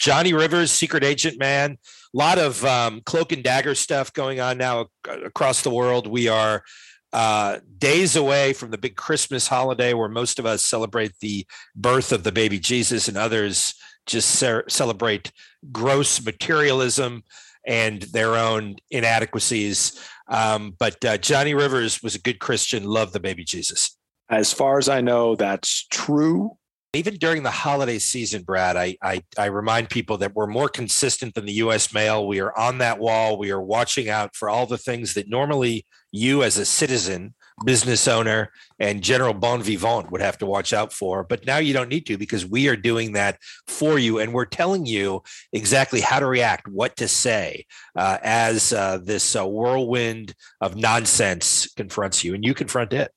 Johnny Rivers, Secret Agent Man. A lot of um, cloak and dagger stuff going on now across the world. We are uh, days away from the big Christmas holiday where most of us celebrate the birth of the baby Jesus and others just ce- celebrate gross materialism and their own inadequacies. Um, but uh, Johnny Rivers was a good Christian, loved the baby Jesus. As far as I know, that's true. Even during the holiday season, Brad, I, I I remind people that we're more consistent than the U.S. mail. We are on that wall. We are watching out for all the things that normally you, as a citizen, business owner, and general bon vivant would have to watch out for. But now you don't need to because we are doing that for you, and we're telling you exactly how to react, what to say, uh, as uh, this uh, whirlwind of nonsense confronts you, and you confront it.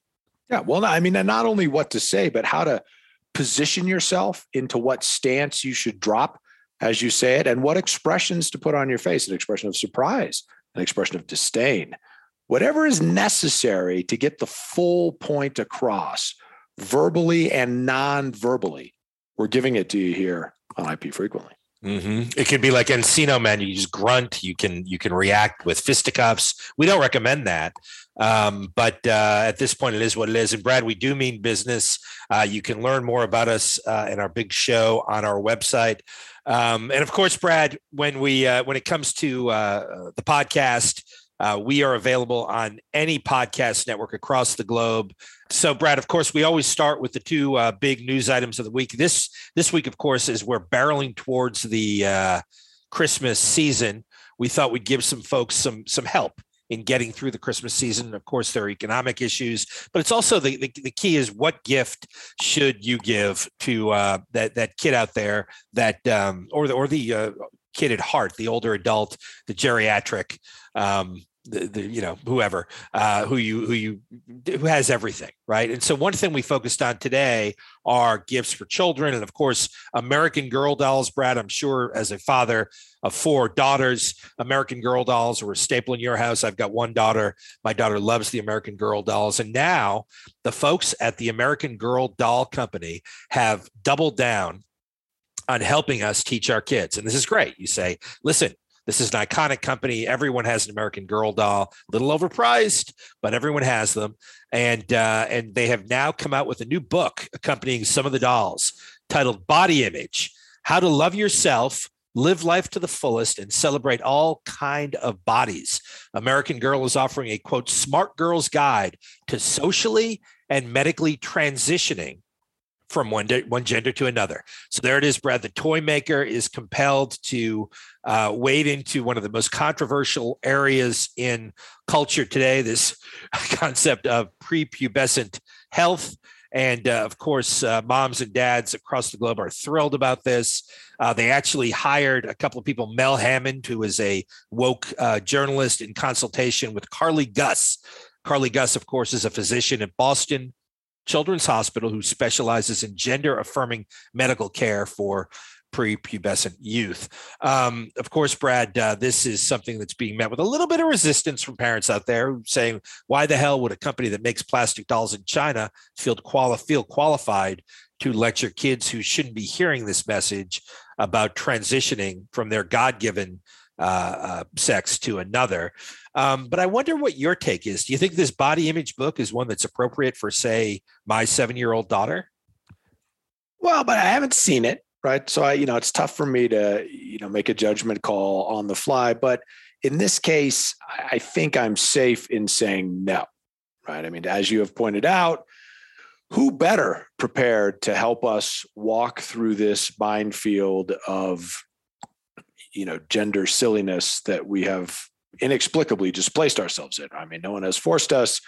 Yeah. Well, I mean, not only what to say, but how to position yourself into what stance you should drop as you say it and what expressions to put on your face an expression of surprise, an expression of disdain, whatever is necessary to get the full point across verbally and non verbally. We're giving it to you here on IP frequently. hmm It could be like Encino Man. You just grunt. You can you can react with fisticuffs. We don't recommend that, um, but uh, at this point, it is what it is. And Brad, we do mean business. Uh, you can learn more about us uh, in our big show on our website. Um, and of course, Brad, when we uh, when it comes to uh, the podcast, uh, we are available on any podcast network across the globe. So, Brad, of course, we always start with the two uh, big news items of the week. This this week, of course, is we're barreling towards the uh, Christmas season. We thought we'd give some folks some some help in getting through the Christmas season. Of course, there are economic issues, but it's also the the, the key is what gift should you give to uh, that that kid out there that um, or the or the uh, kid at heart, the older adult, the geriatric. Um, the, the you know whoever uh, who you who you who has everything right? And so one thing we focused on today are gifts for children and of course american girl dolls brad i'm sure as a father of four daughters american girl dolls were a staple in your house. I've got one daughter. My daughter loves the american girl dolls. And now the folks at the american girl doll company have doubled down on helping us teach our kids. And this is great. You say listen this is an iconic company. Everyone has an American Girl doll, a little overpriced, but everyone has them. And uh, and they have now come out with a new book accompanying some of the dolls, titled "Body Image: How to Love Yourself." Live life to the fullest and celebrate all kind of bodies. American Girl is offering a quote smart girl's guide to socially and medically transitioning from one, one gender to another. So there it is, Brad. The toy maker is compelled to uh, wade into one of the most controversial areas in culture today this concept of prepubescent health. And uh, of course, uh, moms and dads across the globe are thrilled about this. Uh, they actually hired a couple of people, Mel Hammond, who is a woke uh, journalist in consultation with Carly Guss. Carly Guss, of course, is a physician in Boston Children's Hospital who specializes in gender affirming medical care for prepubescent youth. Um, of course, Brad, uh, this is something that's being met with a little bit of resistance from parents out there saying, why the hell would a company that makes plastic dolls in China feel, quali- feel qualified to lecture kids who shouldn't be hearing this message about transitioning from their God given uh, uh, sex to another? Um, but I wonder what your take is. Do you think this body image book is one that's appropriate for, say, my seven year old daughter? Well, but I haven't seen it. right? So I, you know, it's tough for me to, you know, make a judgment call on the fly. But in this case, I think I'm safe in saying no, right? I mean, as you have pointed out, who better prepared to help us walk through this minefield of, you know, gender silliness that we have inexplicably just placed ourselves in? I mean, no one has forced us.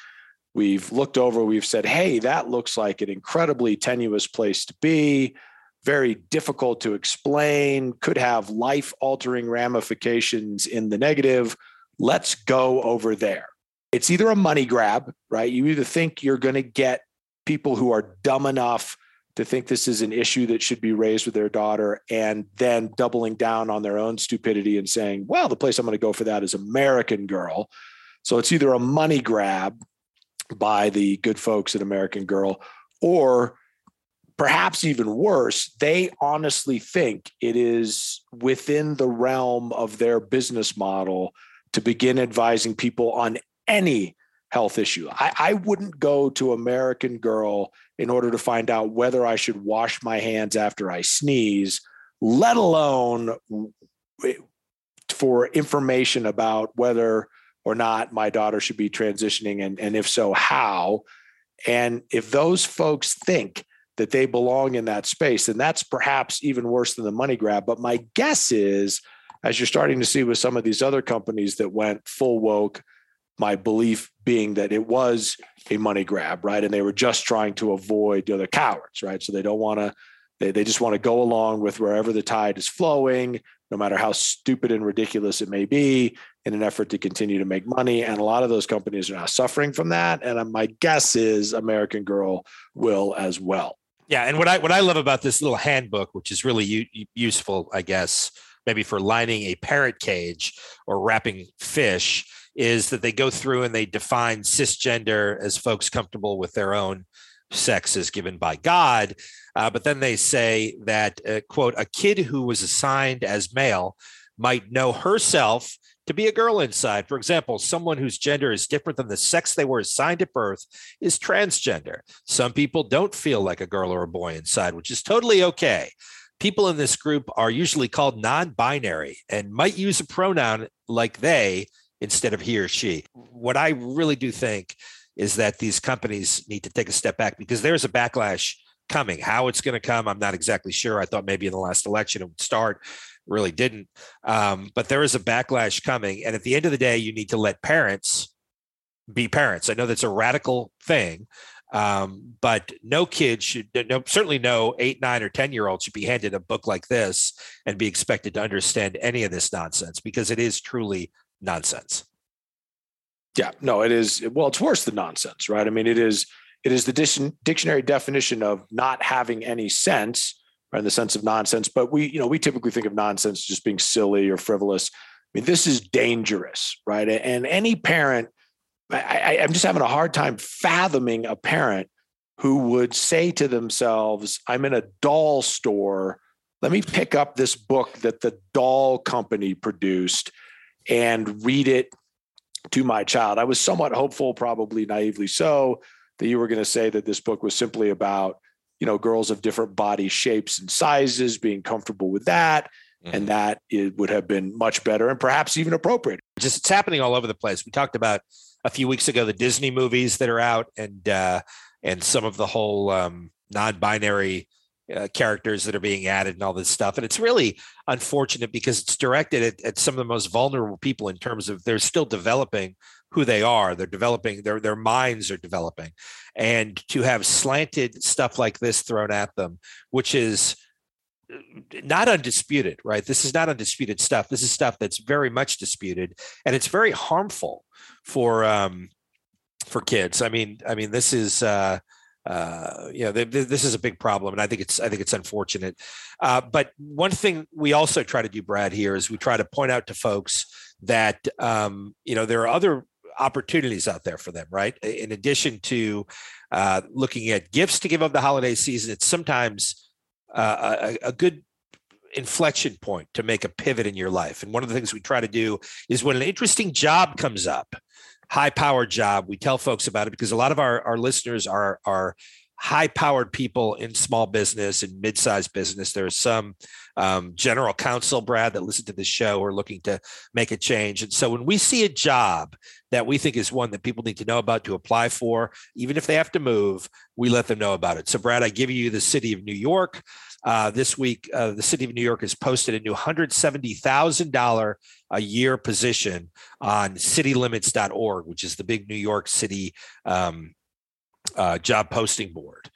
We've looked over, we've said, hey, that looks like an incredibly tenuous place to be very difficult to explain, could have life altering ramifications in the negative. Let's go over there. It's either a money grab, right? You either think you're going to get people who are dumb enough to think this is an issue that should be raised with their daughter and then doubling down on their own stupidity and saying, well, the place I'm going to go for that is American Girl. So it's either a money grab by the good folks at American Girl or perhaps even worse, they honestly think it is within the realm of their business model to begin advising people on any health issue. I, I, wouldn't go to American Girl in order to find out whether I should wash my hands after I sneeze, let alone for information about whether or not my daughter should be transitioning and, and if so, how. And if those folks think that they belong in that space. And that's perhaps even worse than the money grab. But my guess is, as you're starting to see with some of these other companies that went full woke, my belief being that it was a money grab, right? And they were just trying to avoid, you know, cowards, right? So they don't want to, they, they just want to go along with wherever the tide is flowing, no matter how stupid and ridiculous it may be, in an effort to continue to make money. And a lot of those companies are now suffering from that. And um, my guess is American Girl will as well. Yeah, and what I what I love about this little handbook, which is really u- useful, I guess, maybe for lining a parrot cage or wrapping fish, is that they go through and they define cisgender as folks comfortable with their own sex as given by God. Uh, but then they say that, uh, quote, a kid who was assigned as male might know herself to be a girl inside. For example, someone whose gender is different than the sex they were assigned at birth is transgender. Some people don't feel like a girl or a boy inside, which is totally okay. People in this group are usually called non binary and might use a pronoun like they instead of he or she. What I really do think is that these companies need to take a step back because there's a backlash coming. How it's going to come, I'm not exactly sure. I thought maybe in the last election it would start really didn't. Um, but there is a backlash coming. And at the end of the day, you need to let parents be parents. I know that's a radical thing, um, but no kid should, no, certainly no eight, nine, or 10 year old should be handed a book like this and be expected to understand any of this nonsense because it is truly nonsense. Yeah, no, it is. Well, it's worse than nonsense, right? I mean, it is. It is the dictionary definition of not having any sense right, in the sense of nonsense. But we, you know, we typically think of nonsense just being silly or frivolous. I mean, this is dangerous, right? And any parent, I, I'm just having a hard time fathoming a parent who would say to themselves, I'm in a doll store. Let me pick up this book that the doll company produced and read it to my child. I was somewhat hopeful, probably naively so, that you were going to say that this book was simply about you know girls of different body shapes and sizes being comfortable with that mm-hmm. and that it would have been much better and perhaps even appropriate just it's happening all over the place we talked about a few weeks ago the disney movies that are out and uh and some of the whole um non-binary uh, characters that are being added and all this stuff. And it's really unfortunate because it's directed at, at, some of the most vulnerable people in terms of they're still developing who they are. They're developing their their minds are developing, and to have slanted stuff like this thrown at them, which is uh, not undisputed, right? This is not undisputed stuff. This is stuff that's very much disputed, and it's very harmful for um, for kids. I mean, I mean, this is. Uh, uh, you know, this is a big problem, and I think it's I think it's unfortunate. Uh, but one thing we also try to do, Brad, here is we try to point out to folks that um, you know there are other opportunities out there for them, right? In addition to uh, looking at gifts to give up the holiday season, it's sometimes uh, a, a good inflection point to make a pivot in your life. And one of the things we try to do is when an interesting job comes up, high powered job, we tell folks about it because a lot of our, our listeners are, are high powered people in small business and mid sized business. There are some um, general counsel, Brad, that listen to this show are looking to make a change. And so when we see a job that we think is one that people need to know about to apply for, even if they have to move, we let them know about it. So, Brad, I give you the city of New York. Uh, this week, uh, the city of New York has posted a new $170,000 a year position on citylimits.org, which is the big New York City um, uh, job posting board.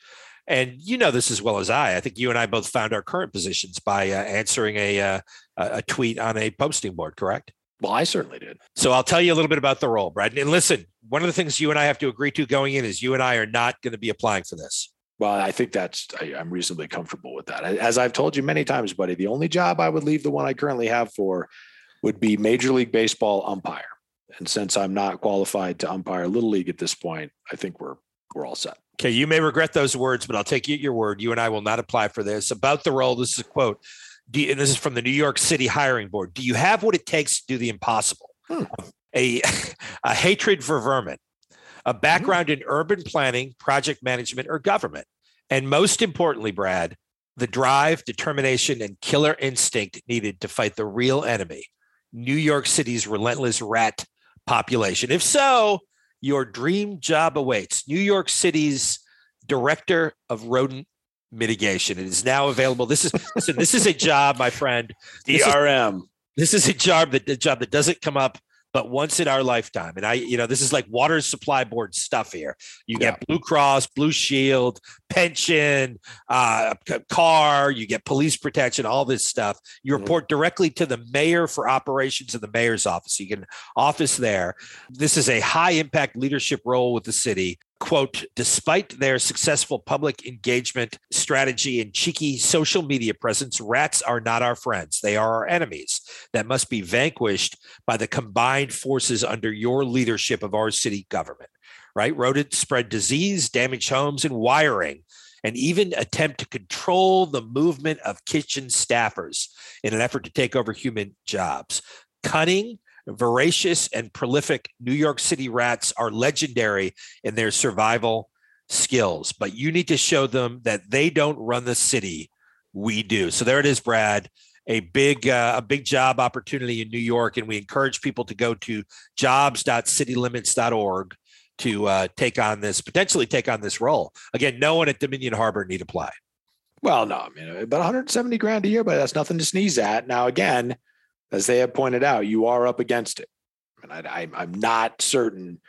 And you know this as well as I. I think you and I both found our current positions by uh, answering a, uh, a tweet on a posting board, correct? Well, I certainly did. So I'll tell you a little bit about the role, Brad. And listen, one of the things you and I have to agree to going in is you and I are not going to be applying for this. Well, I think that's I, am reasonably comfortable with that. As I've told you many times, buddy, the only job I would leave the one I currently have for would be Major League Baseball umpire. And since I'm not qualified to umpire Little League at this point, I think we're we're all set. Okay, you may regret those words, but I'll take you at your word. You and I will not apply for this. About the role, this is a quote. You, and this is from the New York City Hiring Board. Do you have what it takes to do the impossible? Hmm. A, a hatred for vermin, a hmm. background in urban planning, project management, or government. And most importantly, Brad, the drive, determination, and killer instinct needed to fight the real enemy, New York City's relentless rat population. If so, your dream job awaits. New York City's director of rodent mitigation. It is now available. This is listen, this is a job, my friend. DRM. This is, this is a job that the job that doesn't come up but once in our lifetime. And I, you know, this is like water supply board stuff here. You yeah. get Blue Cross, Blue Shield, pension, uh, car, you get police protection, all this stuff. You mm-hmm. report directly to the mayor for operations in the mayor's office. You get an office there. This is a high impact leadership role with the city quote, despite their successful public engagement strategy and cheeky social media presence, rats are not our friends. They are our enemies that must be vanquished by the combined forces under your leadership of our city government, right? Rodents spread disease, damage homes, and wiring. And even attempt to control the movement of kitchen staffers in an effort to take over human jobs. Cunning, voracious and prolific New York City rats are legendary in their survival skills, but you need to show them that they don't run the city. We do. So there it is, Brad. A big, uh, a big job opportunity in New York, and we encourage people to go to jobs.citylimits.org to uh, take on this, potentially take on this role. Again, no one at Dominion Harbor need apply. Well, no, I mean, about 170 grand a year, but that's nothing to sneeze at. Now, again, as they have pointed out, you are up against it. And I, I'm not certain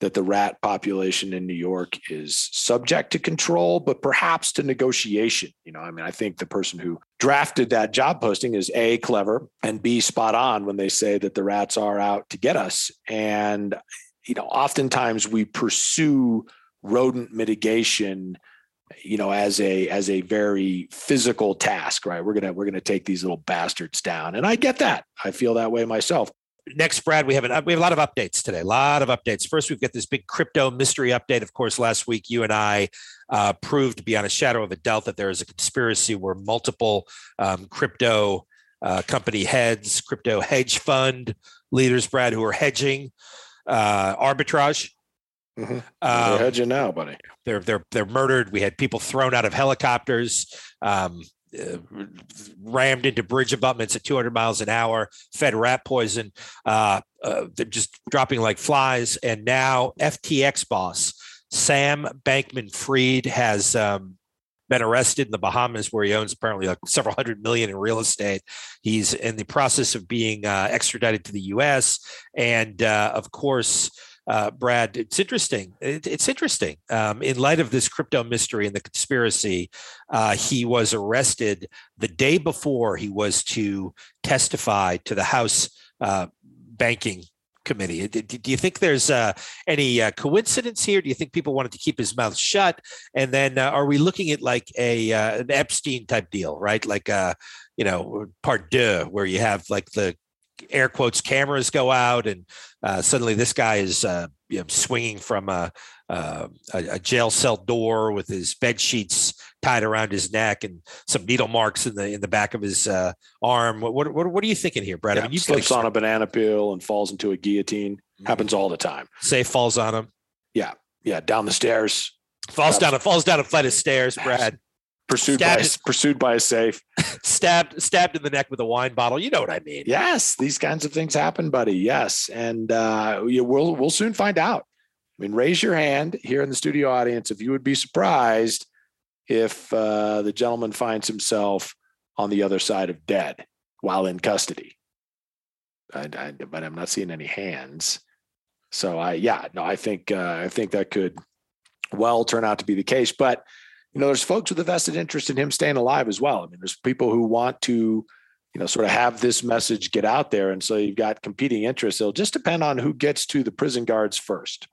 that the rat population in New York is subject to control, but perhaps to negotiation. You know, I mean, I think the person who drafted that job posting is A, clever, and B, spot on when they say that the rats are out to get us. And, you know, oftentimes we pursue rodent mitigation you know as a as a very physical task right? We're gonna we're gonna take these little bastards down. And i get that. I feel that way myself. Next brad we have an we have a lot of updates today a lot of updates. First we've got this big crypto mystery update. Of course last week you and i uh, proved beyond a shadow of a doubt that there is a conspiracy where multiple um, crypto uh, company heads crypto hedge fund leaders brad who are hedging uh, arbitrage Mm-hmm. Um, they're hedging now, buddy. They're they're they're murdered. We had people thrown out of helicopters, um, uh, rammed into bridge abutments at 200 miles an hour, fed rat poison. Uh, uh, they're just dropping like flies. And now FTX boss Sam Bankman-Fried has um, been arrested in the Bahamas, where he owns apparently like several hundred million in real estate. He's in the process of being uh, extradited to the U.S. And uh, of course uh, Brad, it's interesting. It, it's interesting. Um, in light of this crypto mystery and the conspiracy, uh, he was arrested the day before he was to testify to the House uh, Banking Committee. Do you think there's uh, any uh, coincidence here? Do you think people wanted to keep his mouth shut? And then uh, are we looking at like a an Epstein type deal, right? Like you know, part deux, where you have like the air quotes cameras go out and uh, suddenly this guy is uh, you know, swinging from a, uh, a, a, jail cell door with his bed sheets tied around his neck and some needle marks in the in the back of his uh, arm. What, what, what are you thinking here, Brett? Yeah, I mean, you slips on a banana peel and falls into a guillotine. Mm-hmm. Happens all the time. Say falls on him. Yeah, yeah, down the stairs. falls down a falls down a flight of stairs. Brad pursued by pursued by a safe. stabbed stabbed in the neck with a wine bottle. You know what I mean? Yes, these kinds of things happen, buddy. Yes, and uh, we'll we'll soon find out. I mean, raise your hand here in the studio audience if you would be surprised if uh, the gentleman finds himself on the other side of dead while in custody. I, I, but I'm not seeing any hands. So I, yeah, no, I think uh, I think that could well turn out to be the case. But you know, there's folks with a vested interest in him staying alive as well. I mean, there's people who want to you know, sort of have this message get out there. And so you've got competing interests. It'll just depend on who gets to the prison guards first.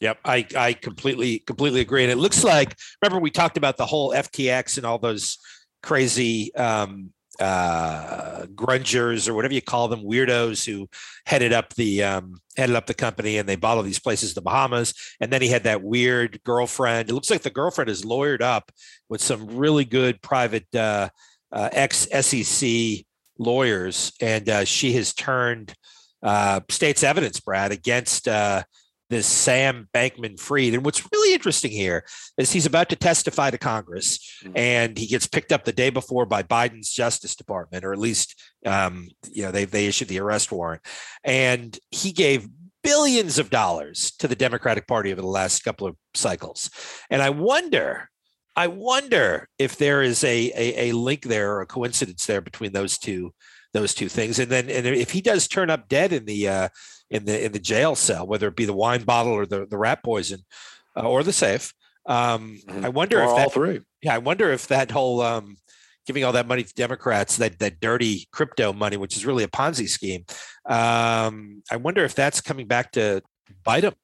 Yep, I I completely completely agree. And it looks like remember we talked about the whole FTX and all those crazy um, uh, grungers or whatever you call them, weirdos who headed up the um, headed up the company and they bought all these places, in the Bahamas. And then he had that weird girlfriend. It looks like the girlfriend is lawyered up with some really good private uh, uh, ex SEC lawyers, and uh, she has turned uh, state's evidence, Brad, against uh, this Sam Bankman Fried. And what's really interesting here is he's about to testify to Congress Mhm. and he gets picked up the day before by Biden's Justice Department, or at least, um, you know, they, they issued the arrest warrant. And he gave billions of dollars to the Democratic Party over the last couple of cycles. And I wonder. I wonder if there is a, a, a link there or a coincidence there between those two those two things. And then and if he does turn up dead in the uh, in the in the jail cell, whether it be the wine bottle or the the rat poison uh, or the safe. Um, Mhm. I wonder or if all that, three. yeah, I wonder if that whole um, giving all that money to Democrats, that that dirty crypto money, which is really a Ponzi scheme. Um, I wonder if that's coming back to bite him.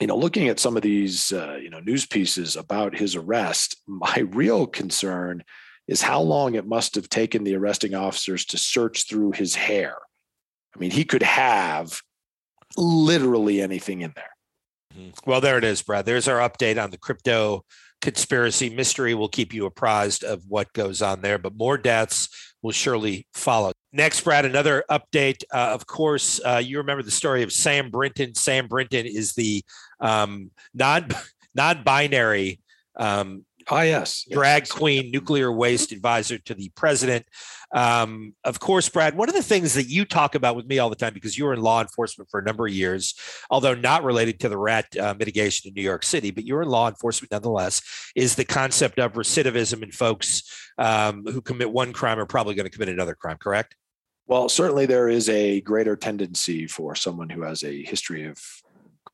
You know, looking at some of these, uh, you know, news pieces about his arrest, my real concern is how long it must have taken the arresting officers to search through his hair. I mean, he could have literally anything in there. Well, there it is, Brad. There's our update on the crypto conspiracy mystery. We'll keep you apprised of what goes on there, but more deaths will surely follow. Next, Brad, another update. Uh, of course, uh, you remember the story of Sam Brinton. Sam Brinton is the um, non non-binary um, Ah, yes. drag Yes. queen nuclear waste advisor to the president. Um, of course, Brad, one of the things that you talk about with me all the time, because you were in law enforcement for a number of years, although not related to the rat uh, mitigation in New York City, but you're in law enforcement nonetheless, is the concept of recidivism and folks um, who commit one crime are probably going to commit another crime, correct? Well, certainly there is a greater tendency for someone who has a history of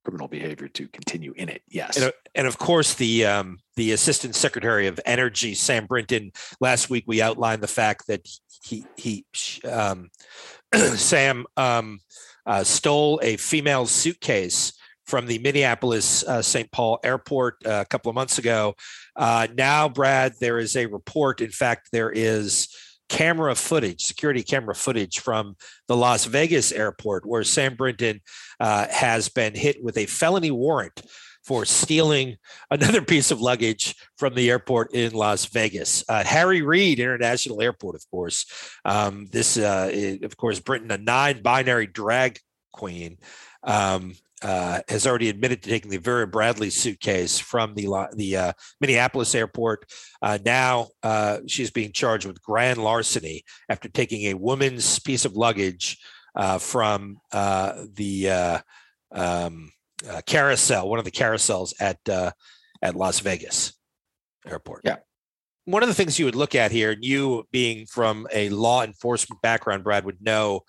criminal behavior to continue in it. Yes. And, uh, and of course, the um, the Assistant Secretary of Energy, Sam Brinton. Last week, we outlined the fact that he he um, Sam um, uh, stole a female suitcase from the Minneapolis uh, St. Paul airport uh, a couple of months ago. Uh, now, Brad, there is a report. In fact, there is camera footage, security camera footage from the Las Vegas airport, where Sam Brinton uh, has been hit with a felony warrant for stealing another piece of luggage from the airport in Las Vegas. Uh, Harry Reid International Airport, of course. Um, this, uh, of course, Brinton, a non-binary drag queen, um, uh, has already admitted to taking the Vera Bradley suitcase from the the uh, Minneapolis airport. Uh, now uh, she's being charged with grand larceny after taking a woman's piece of luggage uh, from uh, the uh, um, uh, carousel, one of the carousels at uh, at Las Vegas airport. Yeah. One of the things you would look at here, and you being from a law enforcement background, Brad would know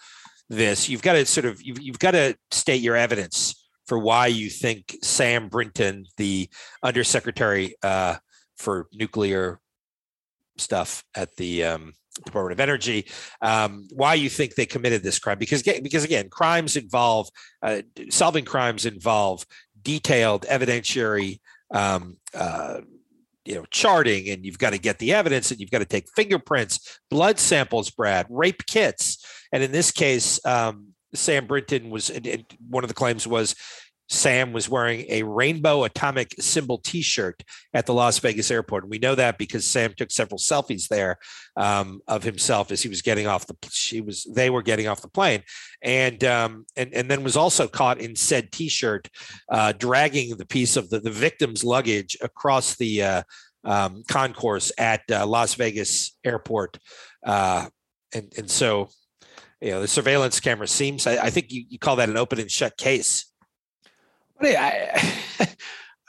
this. You've got to sort of you've, you've got to state your evidence for why you think Sam Brinton, the undersecretary uh, for nuclear stuff at the um, Department of Energy, um, why you think they committed this crime? Because because again, crimes involve uh, solving crimes involve detailed evidentiary. Um, uh, you know, charting, and you've got to get the evidence, and you've got to take fingerprints, blood samples, Brad, rape kits, and in this case, um, Sam Brinton was one of the claims was Sam was wearing a rainbow atomic symbol T-shirt at the Las Vegas airport. And we know that because Sam took several selfies there um, of himself as he was getting off the. She was. They were getting off the plane, and um, and and then was also caught in said T-shirt, uh, dragging the piece of the the victim's luggage across the uh, um, concourse at uh, Las Vegas airport, uh, and and so. You know, the surveillance camera seems, I, I think you, you call that an open and shut case. But yeah, I,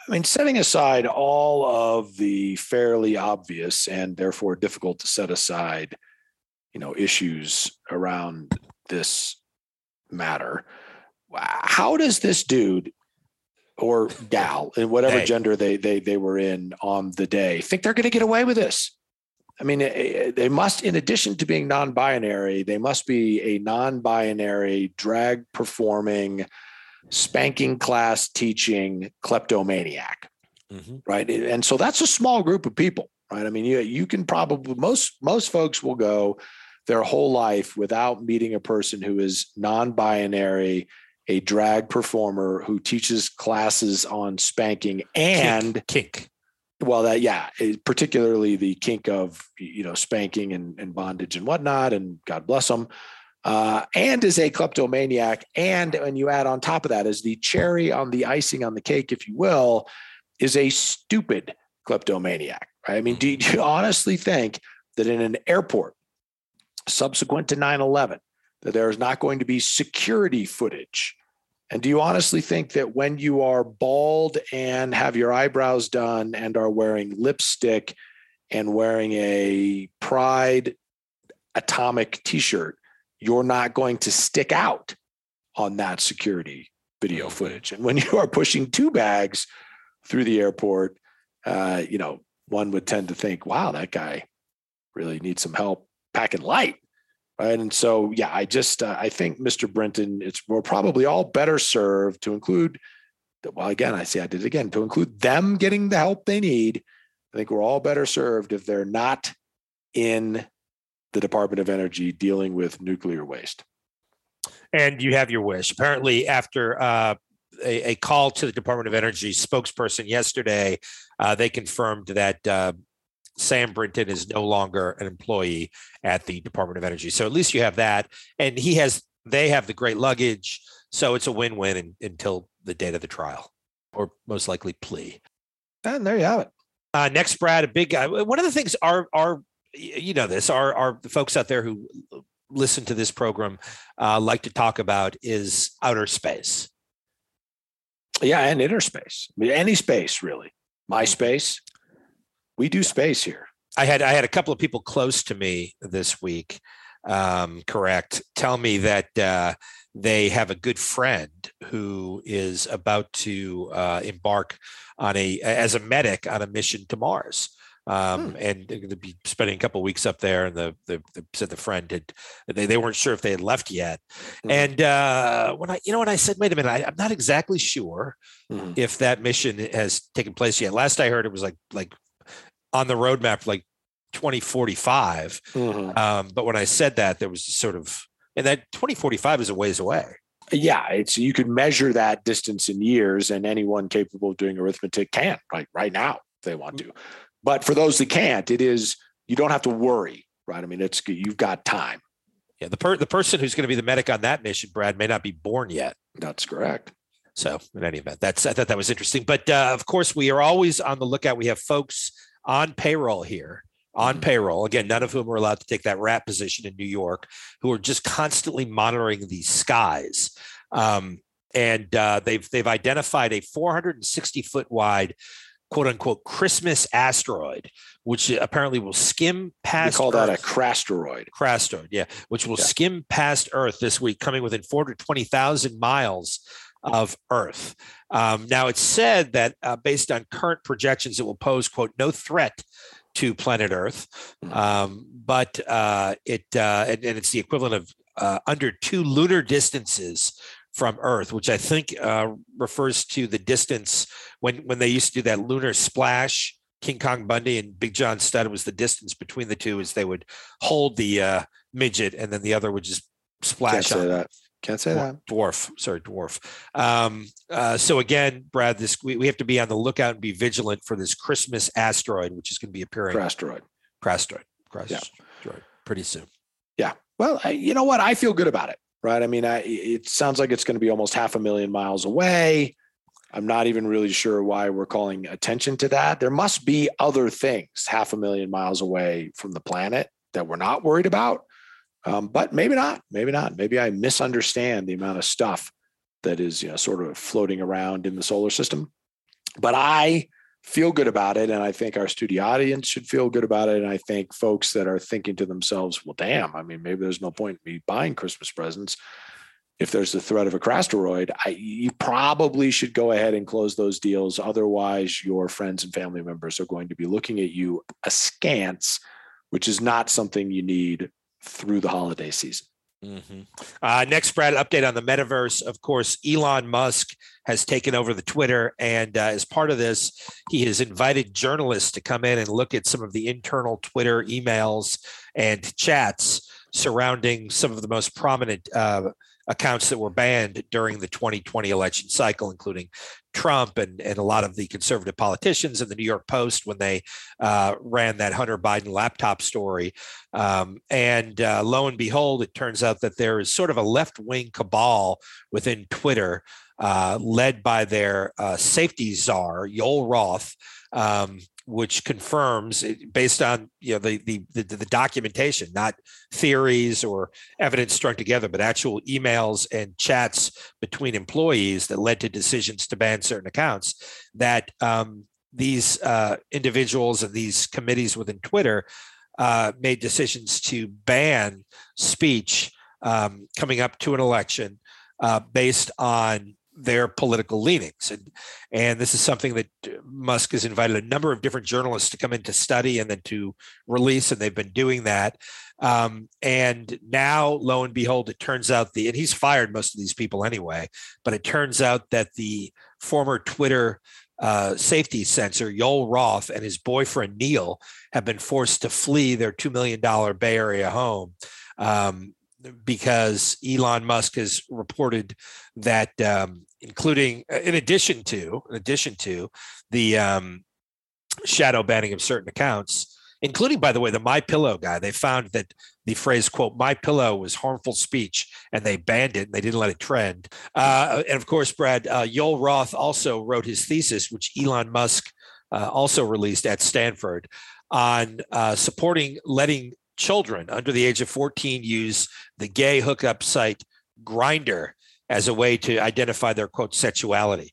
I mean, setting aside all of the fairly obvious and therefore difficult to set aside, you know, issues around this matter, how does this dude or gal in whatever Hey. gender they they they were in on the day think they're going to get away with this? I mean, eh, eh, they must, in addition to being non-binary, they must be a non-binary drag performing spanking class teaching kleptomaniac right and so that's a small group of people right i mean you, you can probably most most folks will go their whole life without meeting a person who is non-binary a drag performer who teaches classes on spanking and kink. kink. Well that yeah particularly the kink of you know spanking and, and bondage and whatnot and god bless them uh, and is a kleptomaniac and when you add on top of that is the cherry on the icing on the cake if you will is a stupid kleptomaniac right? i mean do you honestly think that in an airport subsequent to 9-11 that there is not going to be security footage and do you honestly think that when you are bald and have your eyebrows done and are wearing lipstick and wearing a pride atomic t-shirt, you're not going to stick out on that security video footage? And when you are pushing two bags through the airport, uh, you know, one would tend to think, wow, that guy really needs some help packing light right? And so, yeah, I just uh, I think Mr. Brinton, it's we're probably all better served to include. Well, again, I say I did it again to include them getting the help they need. I think we're all better served if they're not in the Department of Energy dealing with nuclear waste. And you have your wish. Apparently, after uh, a, a call to the Department of Energy spokesperson yesterday, uh, they confirmed that uh, Sam Brinton is no longer an employee at the Department of Energy. So at least you have that. And he has, they have the great luggage. So it's a win win in, until the date of the trial or most likely plea. And there you have it. Uh, next, Brad, a big guy. One of the things our, our, you know, this, our, our folks out there who listen to this program uh, like to talk about is outer space. Yeah, and inner space. I mean, any space really. My space. We do space here. I had I had a couple of people close to me this week, um, correct, tell me that uh, they have a good friend who is about to uh, embark on a as a medic on a mission to Mars. Um, Hmm. and they're going to be spending a couple of weeks up there. And the, the, the said the friend had they, they weren't sure if they had left yet. Mhm. And uh, when I you know what I said, wait a minute, I, I'm not exactly sure Mhm. if that mission has taken place yet. Last I heard, it was like like on the roadmap, like 2045. Mhm. Um, but when I said that, there was sort of, and that 2045 is a ways away. Yeah, it's you could measure that distance in years, and anyone capable of doing arithmetic can right right now if they want to. But for those that can't, it is you don't have to worry, right? I mean, it's you've got time. Yeah, the per- the person who's going to be the medic on that mission, Brad, may not be born yet. That's correct. So, in any event, that's I thought that was interesting. But uh, of course, we are always on the lookout. We have folks on payroll here, on Mhm. payroll. Again, none of whom are allowed to take that rat position in New York, who are just constantly monitoring these skies. Um, and uh, they've they've identified a 460 foot wide, quote unquote, Christmas asteroid, which apparently will skim past We call that a Earth. crasteroid. Yeah, which will Yeah. skim past Earth this week, coming within 420,000 miles of Earth. Um, now, it's said that uh, based on current projections, it will pose, quote, no threat to planet Earth, Mhm. um, but uh, it uh, and, and it's the equivalent of uh, under two lunar distances from Earth, which I think uh, refers to the distance when when they used to do that lunar splash. King Kong Bundy and Big John Studd was the distance between the two as they would hold the uh, midget and then the other would just splash on. Can't say that. dwarf sorry dwarf um, uh, so again brad this we, we have to be on the lookout and be vigilant for this christmas asteroid which is going to be appearing asteroid. asteroid crash Yeah. asteroid pretty soon Yeah. Well, I, you know what? I feel good about it, right? I mean, I, it sounds like it's going to be almost half a million miles away. I'm not even really sure why we're calling attention to that. There must be other things half a million miles away from the planet that we're not worried about. Um, but maybe not. Maybe not. Maybe I misunderstand the amount of stuff that is, you know, sort of floating around in the solar system. But I feel good about it. And I think our studio audience should feel good about it. And I think folks that are thinking to themselves, well, damn, I mean, maybe there's no point in me buying Christmas presents. If there's the threat of a crasteroid, I, you probably should go ahead and close those deals. Otherwise, your friends and family members are going to be looking at you askance, which is not something you need through the holiday season. Mm-hmm. Uh, next, Brad, update on the metaverse. Of course, Elon Musk has taken over the Twitter, and uh, as part of this, he has invited journalists to come in and look at some of the internal Twitter emails and chats surrounding some of the most prominent uh, accounts that were banned during the 2020 election cycle, including Trump and, and a lot of the conservative politicians and the New York Post when they uh, ran that Hunter Biden laptop story. Um, and uh, lo and behold, it turns out that there is sort of a left wing cabal within Twitter. Uh, led by their uh, safety czar Joel Roth, um, which confirms, based on you know the, the the the documentation, not theories or evidence strung together, but actual emails and chats between employees that led to decisions to ban certain accounts. That um, these uh, individuals and these committees within Twitter uh, made decisions to ban speech um, coming up to an election uh, based on their political leanings. And, and this is something that Musk has invited a number of different journalists to come in to study and then to release, and they've been doing that. Um, and now, lo and behold, it turns out the, and he's fired most of these people anyway, but it turns out that the former Twitter uh, safety censor, Yoel Roth, and his boyfriend, Neil, have been forced to flee their $2 million Bay Area home. Um, because Elon Musk has reported that, um, including uh, in addition to, in addition to the um, shadow banning of certain accounts, including, by the way, the My Pillow guy, they found that the phrase "quote My Pillow" was harmful speech, and they banned it. and They didn't let it trend. Uh, and of course, Brad uh, Roth also wrote his thesis, which Elon Musk uh, also released at Stanford, on uh, supporting letting children under the age of 14 use the gay hookup site Grindr as a way to identify their quote sexuality.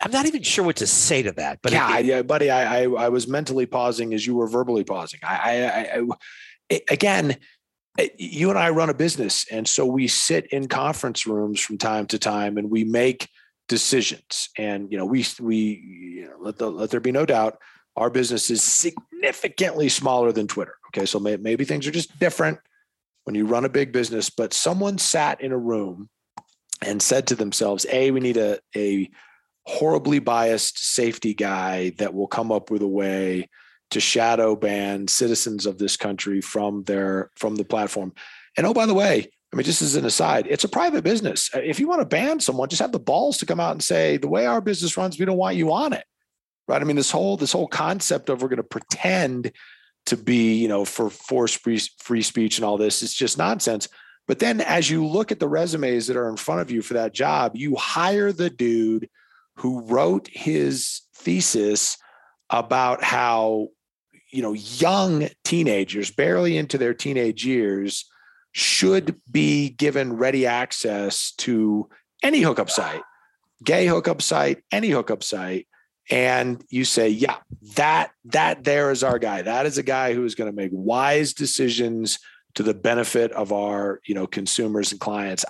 I'm not even sure what to say to that, but it- yeah, yeah, buddy, I, I I was mentally pausing as you were verbally pausing. I, I, I, again, you and I run a business, and so we sit in conference rooms from time to time, and we make decisions. And you know, we we you know, let the, let there be no doubt, our business is significantly smaller than Twitter. Okay, so may, maybe things are just different when you run a big business. But someone sat in a room and said to themselves, "A, we need a a horribly biased safety guy that will come up with a way to shadow ban citizens of this country from their from the platform. And oh, by the way, I mean, just as an aside, it's a private business. Uh, If you want to ban someone, just have the balls to come out and say, the way our business runs, we don't want you on it. Right. I mean, this whole this whole concept of we're going to pretend to be, you know, for force free free speech and all this, it's just nonsense. But then as you look at the resumes that are in front of you for that job, you hire the dude who wrote his thesis about how you know young teenagers barely into their teenage years should be given ready access to any hookup site gay hookup site any hookup site and you say yeah that that there is our guy that is a guy who is going to make wise decisions to the benefit of our you know consumers and clients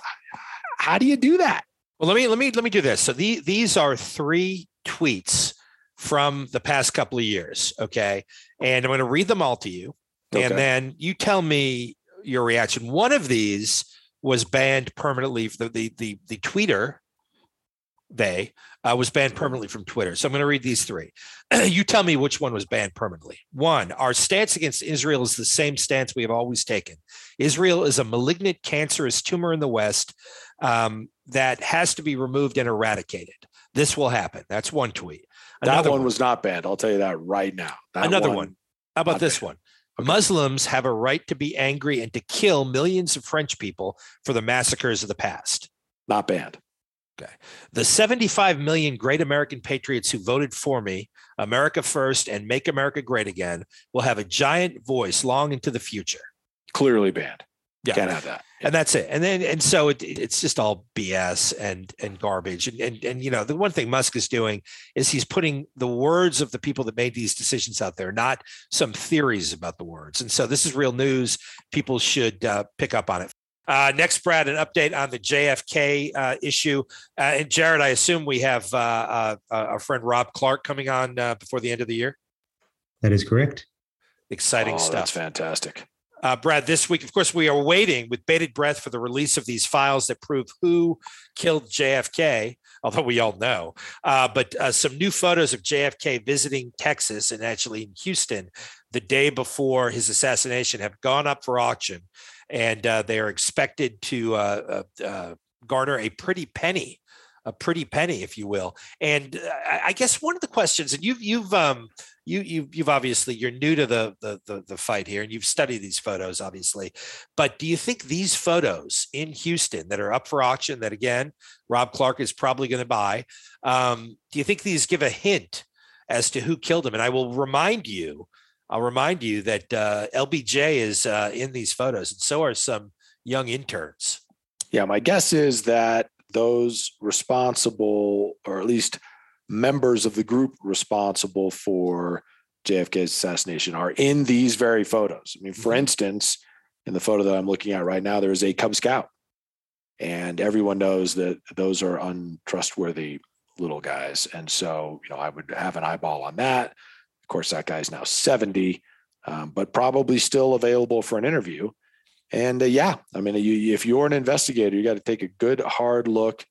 how do you do that Well, let me let me let me do this. So the, these are three tweets from the past couple of years. Okay, and I'm going to read them all to you, Okay. and then you tell me your reaction. One of these was banned permanently. The the the, the tweeter they uh, was banned permanently from Twitter. So I'm going to read these three. you tell me which one was banned permanently. One, our stance against Israel is the same stance we have always taken. Israel is a malignant, cancerous tumor in the West um, that has to be removed and eradicated. This will happen. That's one tweet. That Another one was not banned. I'll tell you that right now. That Another one. How about this banned. one? Muslims have a right to be angry and to kill millions of French people for the massacres of the past. Not banned. The 75 million great American patriots who voted for me, America First, and Make America Great Again will have a giant voice long into the future. Clearly banned. Yeah. Can't have that. and that's it. And then and so it, it's just all BS and and garbage. And, and and you know the one thing Musk is doing is he's putting the words of the people that made these decisions out there, not some theories about the words. And so this is real news. People should uh, pick up on it. Uh, next, Brad, an update on the JFK uh, issue. Uh, and Jared, I assume we have uh, uh, our friend Rob Clark coming on uh, before the end of the year. That is correct. Exciting oh, stuff. That's fantastic. Uh, Brad, this week, of course, we are waiting with bated breath for the release of these files that prove who killed JFK, although we all know. Uh, but uh, some new photos of JFK visiting Texas and actually in Houston the day before his assassination have gone up for auction. And uh, they are expected to uh, uh, uh, garner a pretty penny. A pretty penny, if you will, and uh, I guess one of the questions, and you've you've um, you you you've obviously you're new to the, the the the fight here and you've studied these photos obviously but do you think these photos in houston that are up for auction that again rob clark is probably going to buy um, do you think these give a hint as to who killed him and i will remind you i'll remind you that uh, lbj is uh, in these photos and so are some young interns Yeah, my guess is that those responsible, or at least members of the group responsible for JFK's assassination, are in these very photos. I mean, for Mhm. instance, in the photo that I'm looking at right now, there is a Cub Scout, and everyone knows that those are untrustworthy little guys. And so, you know, I would have an eyeball on that. Of course, that guy's now 70, um, but probably still available for an interview. And uh, yeah, I mean, you, if you're an investigator, you got to take a good hard look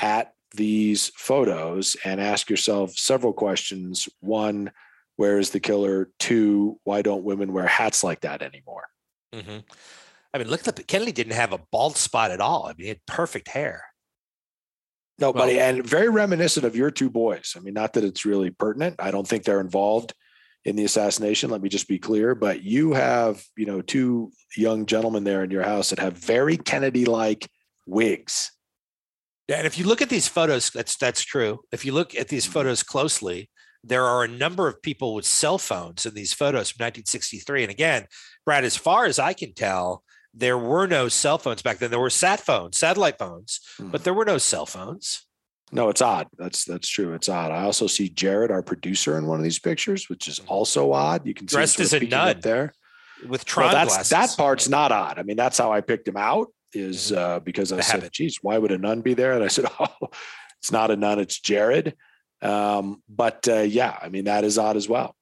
at these photos and ask yourself several questions. One, where is the killer? Two, why don't women wear hats like that anymore? Mhm. i mean look at the kennedy didn't have a bald spot at all i mean he had perfect hair No, Well- buddy, and very reminiscent of your two boys. I mean, not that it's really pertinent. I don't think they're involved in the assassination. Let me just be clear. But you have, you know, two young gentlemen there in your house that have very Kennedy-like wigs. Yeah, and if you look at these photos, that's that's true. If you look at these mm-hmm. photos closely, there are a number of people with cell phones in these photos from 1963. And again, Brad, as far as I can tell, there were no cell phones back then. There were sat phones, satellite phones, but there were no cell phones. No, it's odd. That's that's true. It's odd. I also see Jared, our producer, in one of these pictures, which is also odd. You can see Dressed as a nun. there. With Well, Tron that's glasses. that part's not odd. I mean, that's how I picked him out. Is uh, because I The said, habit. "Geez, why would a nun be there?" And I said, "Oh, it's not a nun. It's Jared." Um, but uh, yeah, I mean that is odd as well.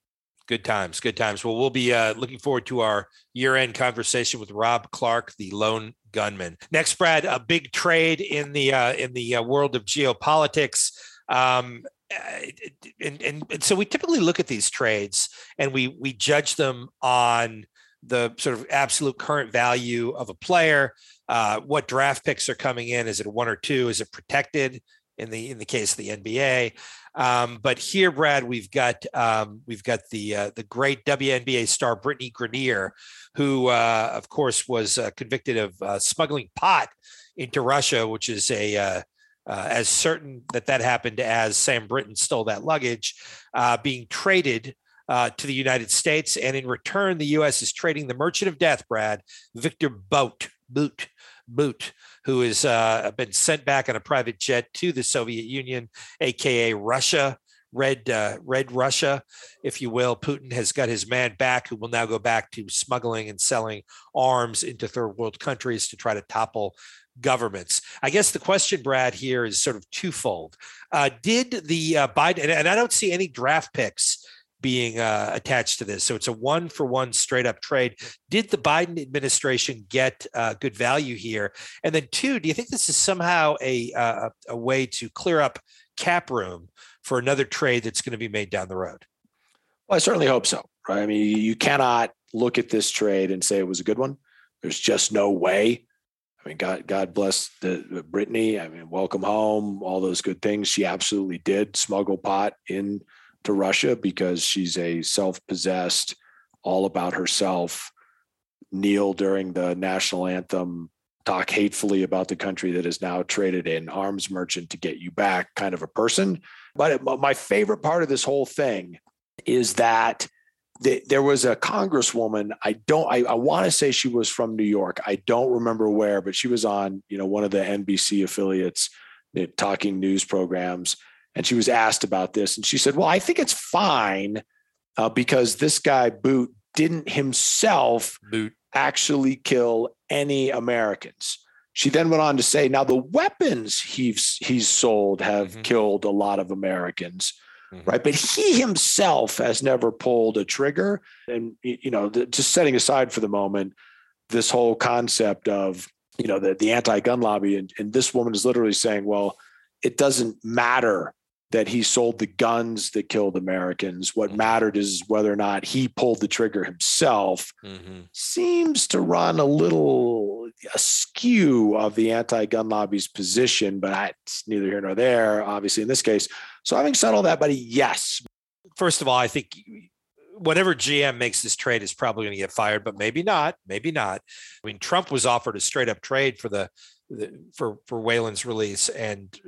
Good times, good times. Well, we'll be uh, looking forward to our year-end conversation with Rob Clark, the lone gunman. Next, Brad, a big trade in the uh, in the uh, world of geopolitics. Um, uh, and, and, and so we typically look at these trades and we we judge them on the sort of absolute current value of a player. Uh, what draft picks are coming in? Is it one or two? Is it protected? In the in the case of the NBA, um, but here, Brad, we've got um, we've got the uh, the great WNBA star Brittney Griner, who uh, of course was uh, convicted of uh, smuggling pot into Russia, which is a uh, uh, as certain that that happened as Sam Brinton stole that luggage, being traded uh, to the United States, and in return, the U.S. is trading the Merchant of Death, Brad Victor Bout Boot Boot, who has uh, been sent back on a private jet to the Soviet Union, aka Russia, Red uh, Red Russia, if you will. Putin has got his man back, who will now go back to smuggling and selling arms into third world countries to try to topple governments. I guess the question, Brad, here is sort of twofold. Uh, did the uh, Biden and, and I don't see any draft picks being uh, attached to this. So it's a one for one straight up trade. Did the Biden administration get uh, good value here? And then, two, do you think this is somehow a, uh, a way to clear up cap room for another trade that's going to be made down the road? Well, I certainly hope so. Right? I mean, you cannot look at this trade and say it was a good one. There's just no way. I mean, God, God bless the, the Brittney. I mean, welcome home, all those good things. She absolutely did smuggle pot in to Russia because she's a self-possessed, all about herself, kneel during the national anthem, talk hatefully about the country that is now traded in arms merchant to get you back kind of a person. But my favorite part of this whole thing is that there was a congresswoman. I don't. I, I want to say she was from New York. I don't remember where, but she was on you know one of the NBC affiliates, eh, talking news programs, and she was asked about this, and she said, "Well, I think it's fine uh, because this guy Boot didn't himself Boot. actually kill any Americans." She then went on to say, "Now the weapons he's he's sold have Mhm. killed a lot of Americans." Mhm. right? But he himself has never pulled a trigger. And you know, the, just setting aside for the moment this whole concept of you know the the anti-gun lobby, and, and this woman is literally saying, well, it doesn't matter that he sold the guns that killed Americans. What Mhm. mattered is whether or not he pulled the trigger himself. Mhm. Seems to run a little askew of the anti-gun lobby's position, but I, it's neither here nor there. Obviously, in this case. So having said all that, buddy, yes, First of all, I think whatever GM makes this trade is probably going to get fired, but maybe not. Maybe not. I mean, Trump was offered a straight up trade for the for for Whelan's release and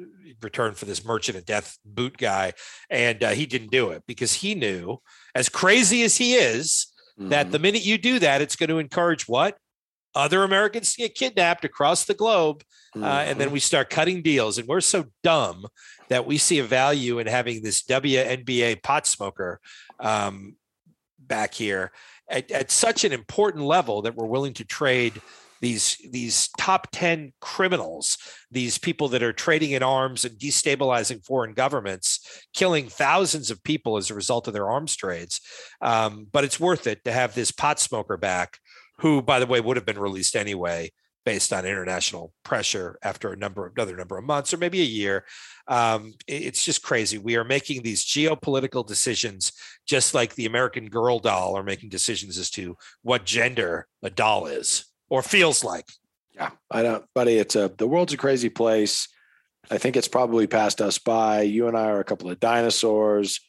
return for this merchant of death boot guy, and uh, he didn't do it because he knew, as crazy as he is, that the minute you do that, it's going to encourage what other Americans get kidnapped across the globe, uh, and then we start cutting deals. And we're so dumb that we see a value in having this WNBA pot smoker um, back here at, at such an important level that we're willing to trade these these top 10 criminals these people that are trading in arms and destabilizing foreign governments killing thousands of people as a result of their arms trades. Um, but it's worth it to have this pot smoker back who by the way would have been released anyway based on international pressure after a number another number of months or maybe a year. Um, it's just crazy. We are making these geopolitical decisions just like the american girl doll are making decisions as to what gender a doll is or feels like Yeah, I don't, buddy. It's a the world's a crazy place. I think it's probably passed us by. You and I are a couple of dinosaurs,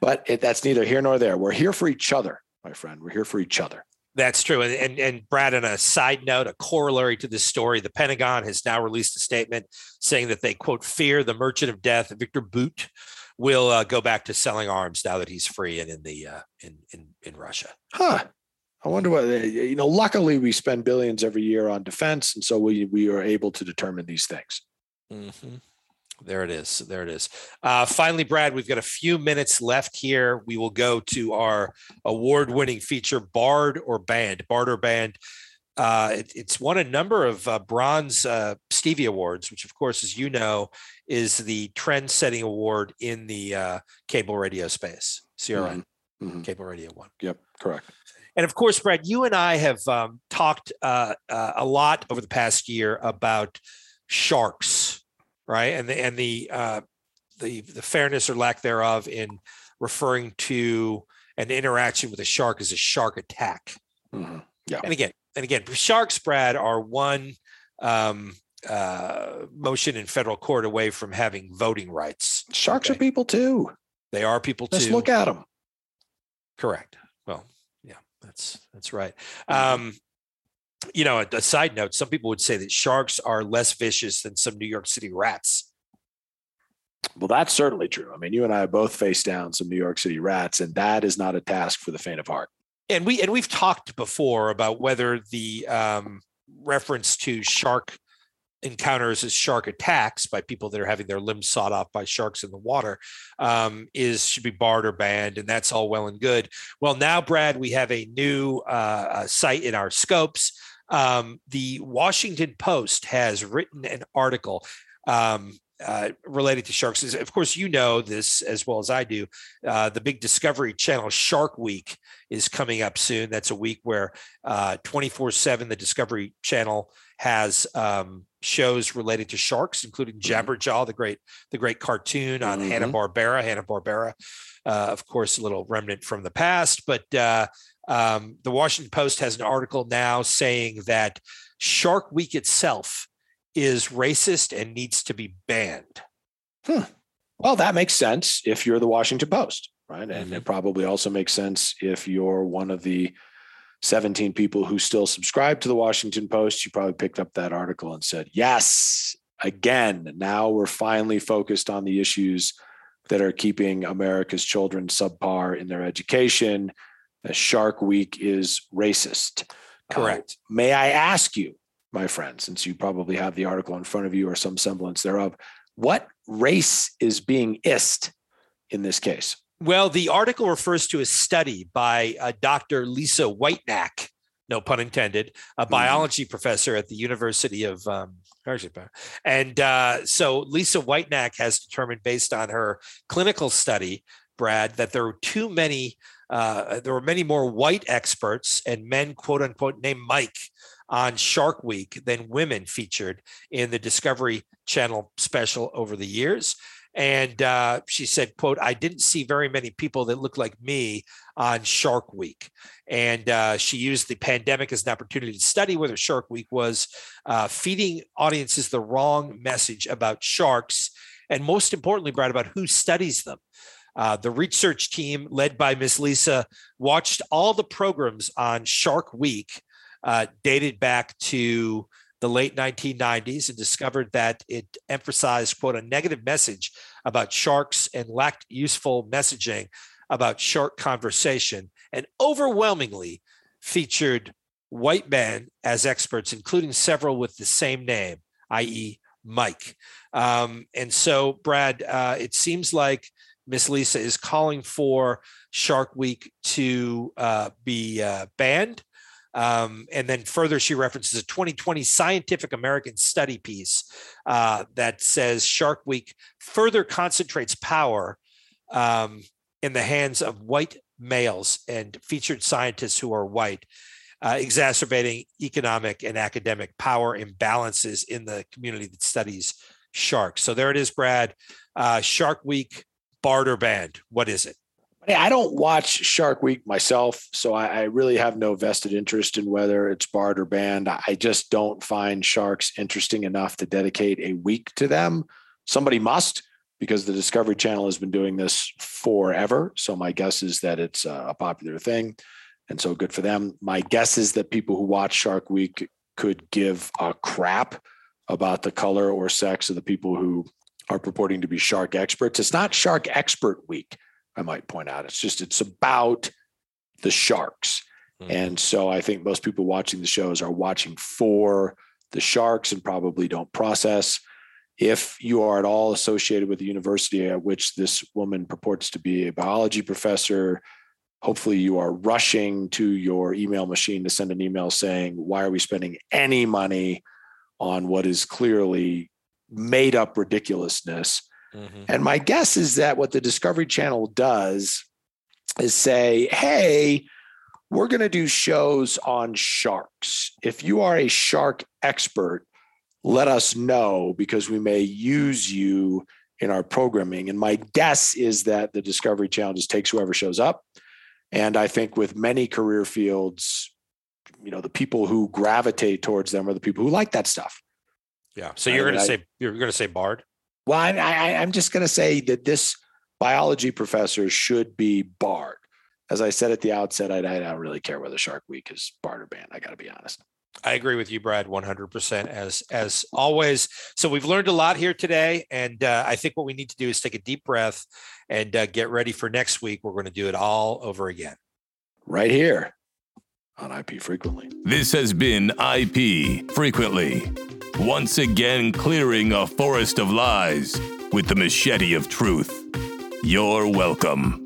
but it, that's neither here nor there. We're here for each other, my friend. We're here for each other. That's true. And, and and Brad, on a side note, a corollary to this story, the Pentagon has now released a statement saying that they quote fear the merchant of death, Victor Boot, will uh, go back to selling arms now that he's free and in the uh, in in in Russia. Huh. I wonder what you know. Luckily, we spend billions every year on defense, and so we we are able to determine these things. Mhm. There it is. There it is. Uh, finally, Brad, we've got a few minutes left here. We will go to our award winning feature, Barred or Banned. Barred or Banned. Uh, it- it's won a number of uh, bronze uh, Stevie Awards, which, of course, as you know, is the trend setting award in the uh, cable radio space. CRN, Mhm. cable radio one. Yep, correct. And of course, Brad, you and I have um, talked uh, uh, a lot over the past year about sharks, right? And the and the uh, the the fairness or lack thereof in referring to an interaction with a shark as a shark attack. Mhm. And again, and again, sharks, Brad, are one um, uh, motion in federal court away from having voting rights. Sharks Okay. are people too. They are people Let's too. look at them. Correct. Well, yeah, that's that's right. Mm-hmm. Um, you know, a, a side note: some people would say that sharks are less vicious than some New York City rats. Well, that's certainly true. I mean, you and I both faced down some New York City rats, and that is not a task for the faint of heart. And we and we've talked before about whether the um, reference to shark encounters as shark attacks by people that are having their limbs sawed off by sharks in the water um, is should be barred or banned, and that's all well and good. Well, now, Brad, we have a new uh, uh, site in our scopes. Um, the Washington Post has written an article um, uh, related to sharks. As- Of course, you know this as well as I do. Uh, the big Discovery Channel Shark Week is coming up soon. That's a week where twenty four seven the Discovery Channel has um, shows related to sharks, including Jabberjaw, the great the great cartoon on Mhm. Hanna Barbera. Hanna Barbera, uh, of course, a little remnant from the past, but uh, um, the Washington Post has an article now saying that Shark Week itself is racist and needs to be banned. Hmm. Well, that makes sense if you're the Washington Post, right? And Mhm. it probably also makes sense if you're one of the 17 people who still subscribe to the Washington Post. You probably picked up that article and said, yes, again, now we're finally focused on the issues that are keeping America's children subpar in their education. Uh, Shark Week is racist. Uh, Correct. may I ask you, my friend, since you probably have the article in front of you or some semblance thereof, what race is being ist in this case? Well, the article refers to a study by uh, Dr. Lisa Whitenack, no pun intended, a Mhm. biology professor at the University of. Um, and uh, so Lisa Whitenack has determined, based on her clinical study, Brad, that there are too many. Uh, there were many more white experts and men, quote unquote, named Mike on Shark Week than women featured in the Discovery Channel special over the years. And uh, she said, quote, I didn't see very many people that looked like me on Shark Week. And uh, she used the pandemic as an opportunity to study whether Shark Week was uh, feeding audiences the wrong message about sharks. And most importantly, Brad, about who studies them. Uh, the research team, led by Miss Lisa, watched all the programs on Shark Week, uh, dated back to the late 1990s and discovered that it emphasized, quote, a negative message about sharks and lacked useful messaging about shark conversation, and overwhelmingly featured white men as experts, including several with the same name, i.e., Mike. Um, and so, Brad, uh, it seems like Miss Lisa is calling for Shark Week to uh, be uh, banned. Um, and then further, she references a 2020 Scientific American study piece uh, that says Shark Week further concentrates power um, in the hands of white males and featured scientists who are white, uh, exacerbating economic and academic power imbalances in the community that studies sharks. So there it is, Brad. Uh, Shark Week barter band. What is it? I don't watch Shark Week myself, so I, I, really have no vested interest in whether it's barred or banned. I just don't find sharks interesting enough to dedicate a week to them. Somebody must, because the Discovery Channel has been doing this forever. So my guess is that it's a popular thing. And so good for them. My guess is that people who watch Shark Week could give a crap about the color or sex of the people who are purporting to be shark experts. It's not Shark Expert Week. I might point out. It's just it's about the sharks. Mm-hmm. And so I think most people watching the shows are watching for the sharks and probably don't process. If you are at all associated with the university at which this woman purports to be a biology professor, hopefully you are rushing to your email machine to send an email saying, Why are we spending any money on what is clearly made up ridiculousness? Mm-hmm. And my guess is that what the Discovery Channel does is say, hey, we're going to do shows on sharks. If you are a shark expert, let us know because we may use you in our programming. And my guess is that the Discovery Channel just takes whoever shows up. And I think with many career fields, you know, the people who gravitate towards them are the people who like that stuff. Yeah. So you're going to say you're going to say barred. Well, I, I, I'm just going to say that this biology professor should be barred. As I said at the outset, I, I don't really care whether Shark Week is barred or banned. I got to be honest. I agree with you, Brad, 100% as as always. So we've learned a lot here today, and uh, I think what we need to do is take a deep breath and uh, get ready for next week. We're going to do it all over again, right here on IP Frequently. This has been IP Frequently. Once again, clearing a forest of lies with the machete of truth. You're welcome.